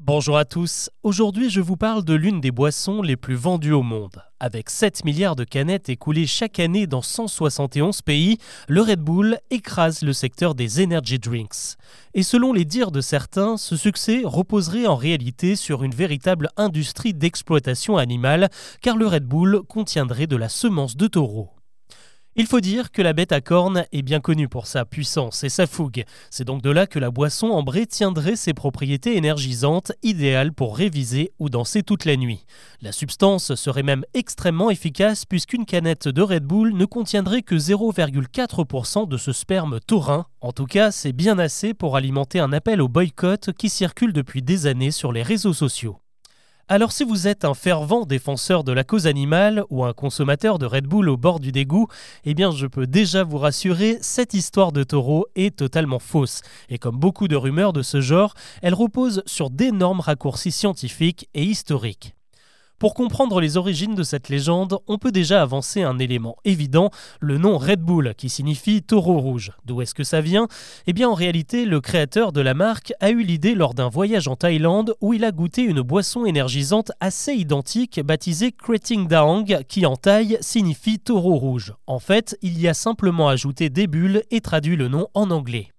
Bonjour à tous, aujourd'hui je vous parle de l'une des boissons les plus vendues au monde. Avec 7 milliards de canettes écoulées chaque année dans 171 pays, le Red Bull écrase le secteur des energy drinks. Et selon les dires de certains, ce succès reposerait en réalité sur une véritable industrie d'exploitation animale, car le Red Bull contiendrait de la semence de taureau. Il faut dire que la bête à cornes est bien connue pour sa puissance et sa fougue. C'est donc de là que la boisson ambrée tiendrait ses propriétés énergisantes, idéales pour réviser ou danser toute la nuit. La substance serait même extrêmement efficace puisqu'une canette de Red Bull ne contiendrait que 0,4% de ce sperme taurin. En tout cas, c'est bien assez pour alimenter un appel au boycott qui circule depuis des années sur les réseaux sociaux. Alors si vous êtes un fervent défenseur de la cause animale ou un consommateur de Red Bull au bord du dégoût, eh bien je peux déjà vous rassurer, cette histoire de taureau est totalement fausse. Et comme beaucoup de rumeurs de ce genre, elle repose sur d'énormes raccourcis scientifiques et historiques. Pour comprendre les origines de cette légende, on peut déjà avancer un élément évident, le nom Red Bull, qui signifie taureau rouge. D'où est-ce que ça vient? Eh bien en réalité, le créateur de la marque a eu l'idée lors d'un voyage en Thaïlande où il a goûté une boisson énergisante assez identique baptisée Kreting Daang, qui en thaï signifie taureau rouge. En fait, il y a simplement ajouté des bulles et traduit le nom en anglais.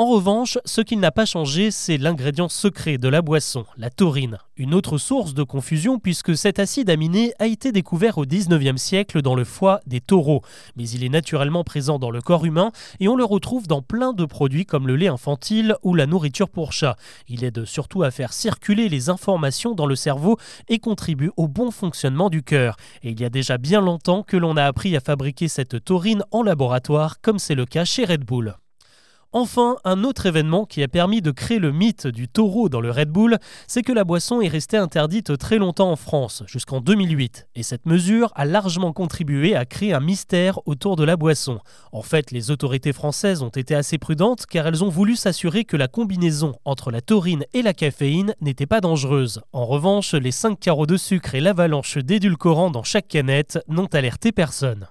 En revanche, ce qui n'a pas changé, c'est l'ingrédient secret de la boisson, la taurine. Une autre source de confusion puisque cet acide aminé a été découvert au 19e siècle dans le foie des taureaux. Mais il est naturellement présent dans le corps humain et on le retrouve dans plein de produits comme le lait infantile ou la nourriture pour chat. Il aide surtout à faire circuler les informations dans le cerveau et contribue au bon fonctionnement du cœur. Et il y a déjà bien longtemps que l'on a appris à fabriquer cette taurine en laboratoire comme c'est le cas chez Red Bull. Enfin, un autre événement qui a permis de créer le mythe du taureau dans le Red Bull, c'est que la boisson est restée interdite très longtemps en France, jusqu'en 2008. Et cette mesure a largement contribué à créer un mystère autour de la boisson. En fait, les autorités françaises ont été assez prudentes car elles ont voulu s'assurer que la combinaison entre la taurine et la caféine n'était pas dangereuse. En revanche, les 5 carreaux de sucre et l'avalanche d'édulcorants dans chaque canette n'ont alerté personne.